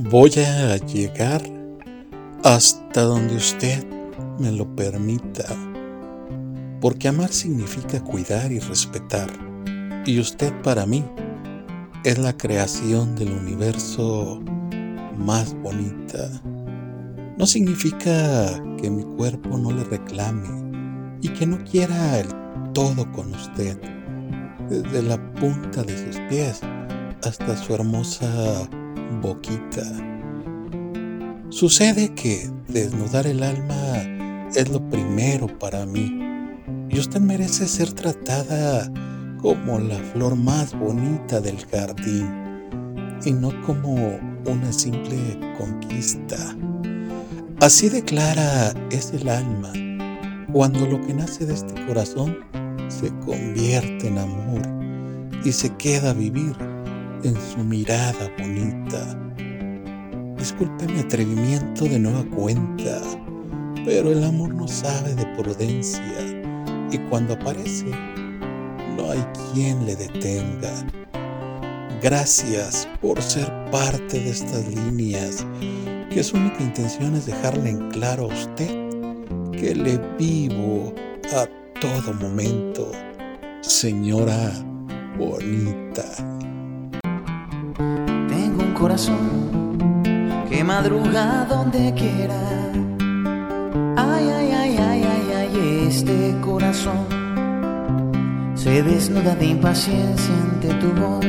Voy a llegar hasta donde usted me lo permita, porque amar significa cuidar y respetar, y usted para mí es la creación del universo más bonita. No significa que mi cuerpo no le reclame y que no quiera el todo con usted, desde la punta de sus pies hasta su hermosa boquita. Sucede que desnudar el alma es lo primero para mí y usted merece ser tratada como la flor más bonita del jardín y no como una simple conquista. Así declara es el alma cuando lo que nace de este corazón se convierte en amor y se queda a vivir en su mirada bonita. Disculpe mi atrevimiento de nueva cuenta, pero el amor no sabe de prudencia y cuando aparece no hay quien le detenga. Gracias por ser parte de estas líneas, que su única intención es dejarle en claro a usted que le vivo a todo momento, señora bonita que madruga donde quiera. Ay, ay, ay, ay, ay, ay, este corazón se desnuda de impaciencia ante tu voz.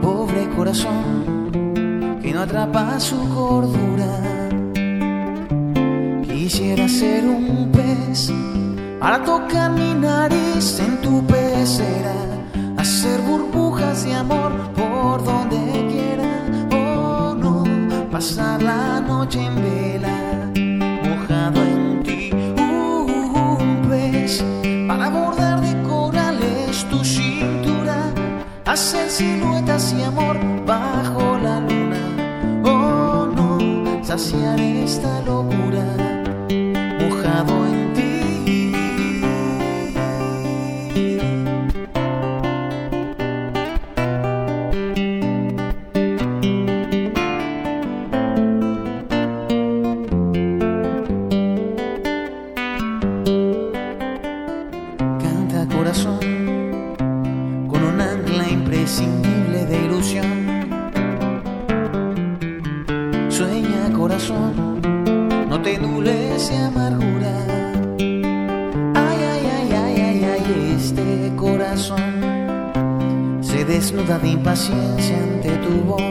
Pobre corazón que no atrapa su cordura. Quisiera ser un pez para tocar mi nariz en tu pecera hacer burbujas de amor por donde quiera o no. Pasar la noche en vela mojado en ti un pez para bordar de corales tu cintura hacer siluetas y amor bajo la luna. O no saciar esta locura con un ancla imprescindible de ilusión. Sueña corazón, no te nules amargura. Ay, ay, ay, ay, ay, ay, este corazón se desnuda de impaciencia ante tu voz.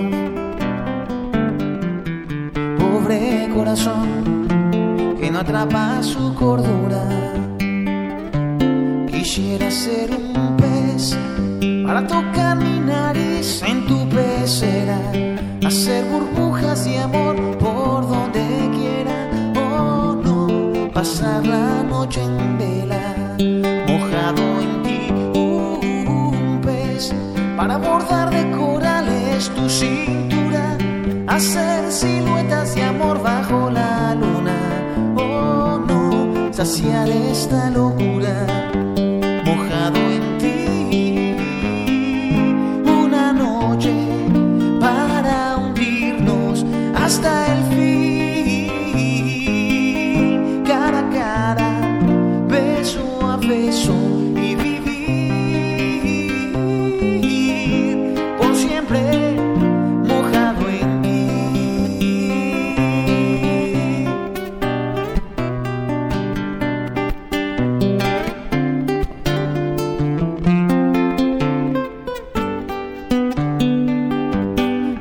Pobre corazón que no atrapa su cordura Quisiera ser un pez para tocar mi nariz. En tu pecera, hacer burbujas de amor por donde quiera, o no pasar la noche en vela, mojado en ti, un pez para bordar de corales tu cintura, hacer siluetas de amor bajo la luna, o no saciar esta locura en ti. Una noche para hundirnos hasta el fin. Cara a cara, beso a beso y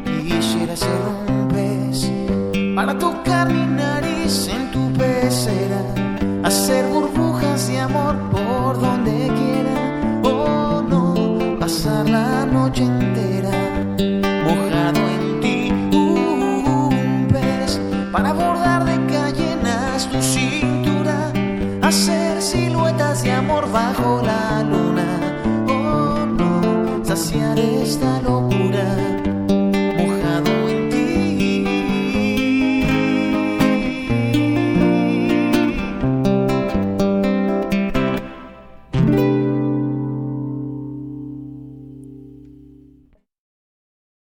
Quisiera ser un pez para tocar mi nariz en tu pecera, hacer burbujas de amor por donde quiera, o no pasar la noche entera mojado en ti. Un pez para saciar esta locura